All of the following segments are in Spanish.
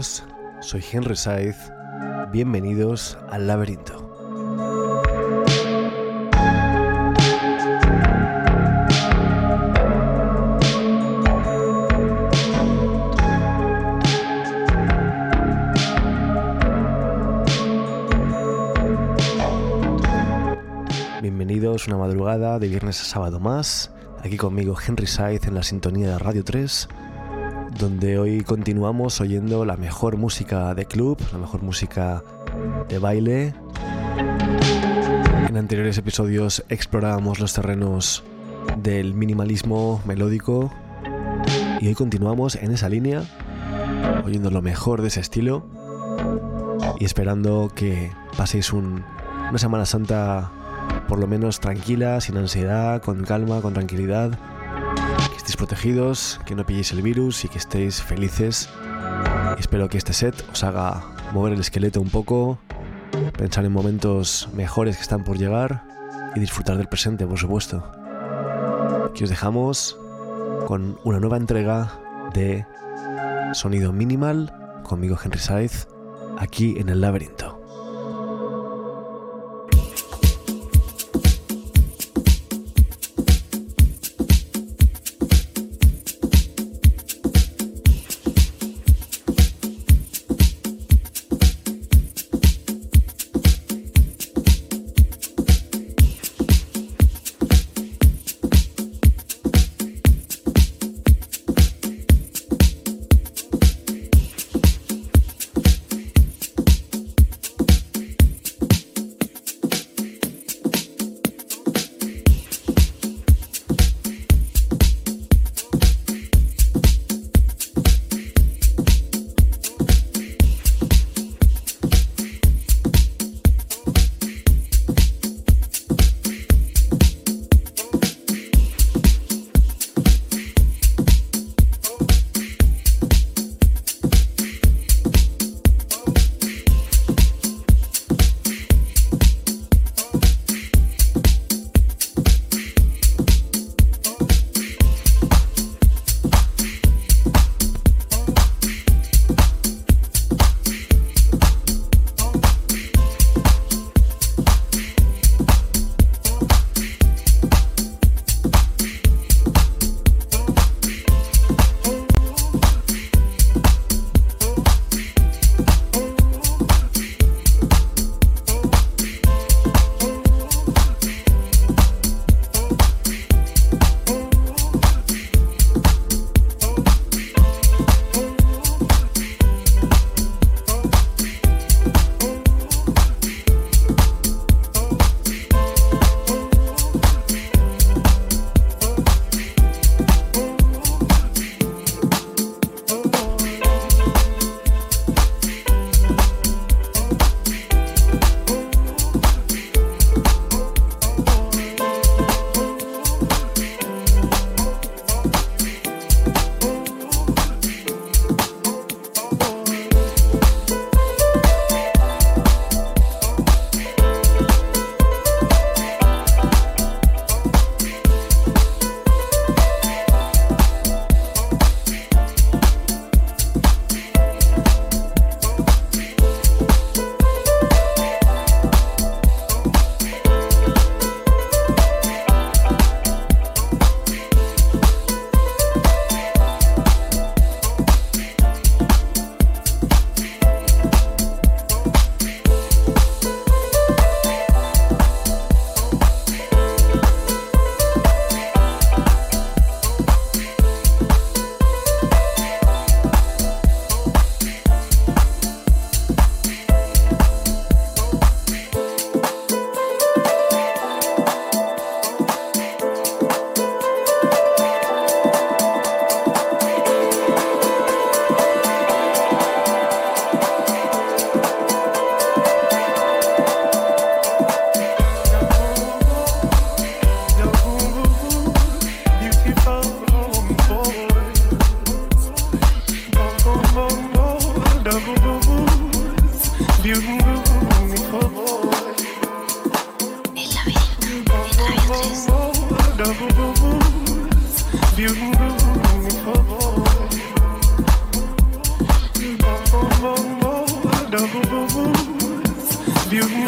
Soy Henry Saiz. Bienvenidos al laberinto. Bienvenidos una madrugada de viernes a sábado más. Aquí conmigo Henry Saiz en la sintonía de Radio 3 donde hoy continuamos oyendo la mejor música de club, la mejor música de baile. En anteriores episodios explorábamos los terrenos del minimalismo melódico y hoy continuamos en esa línea, oyendo lo mejor de ese estilo y esperando que paséis una Semana Santa por lo menos tranquila, sin ansiedad, con calma, con tranquilidad que no pilléis el virus y que estéis felices. espero que este set os haga mover el esqueleto un poco, pensar en momentos mejores que están por llegar y disfrutar del presente, por supuesto. Aquí os dejamos con una nueva entrega de Sonido Minimal conmigo Henry Saiz aquí en el laberinto. you.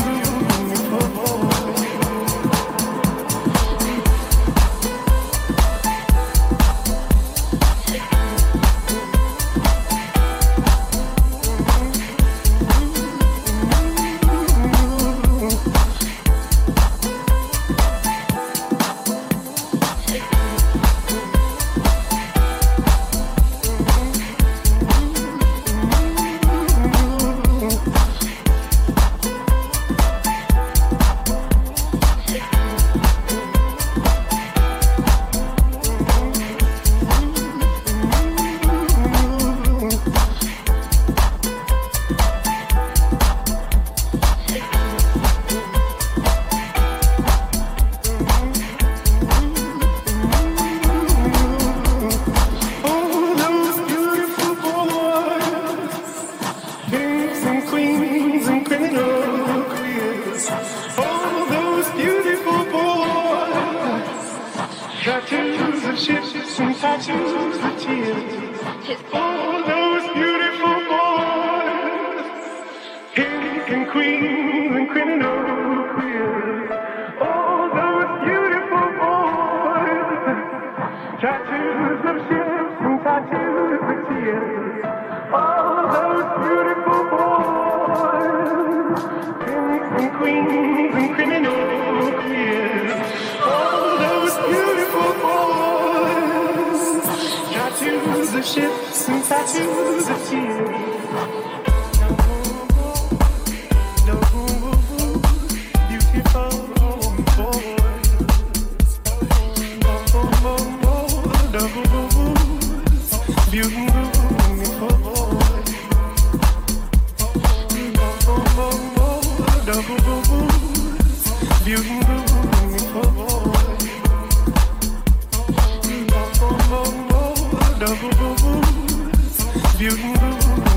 wonderful, beautiful. Wonderful, beautiful. Wonderful, beautiful.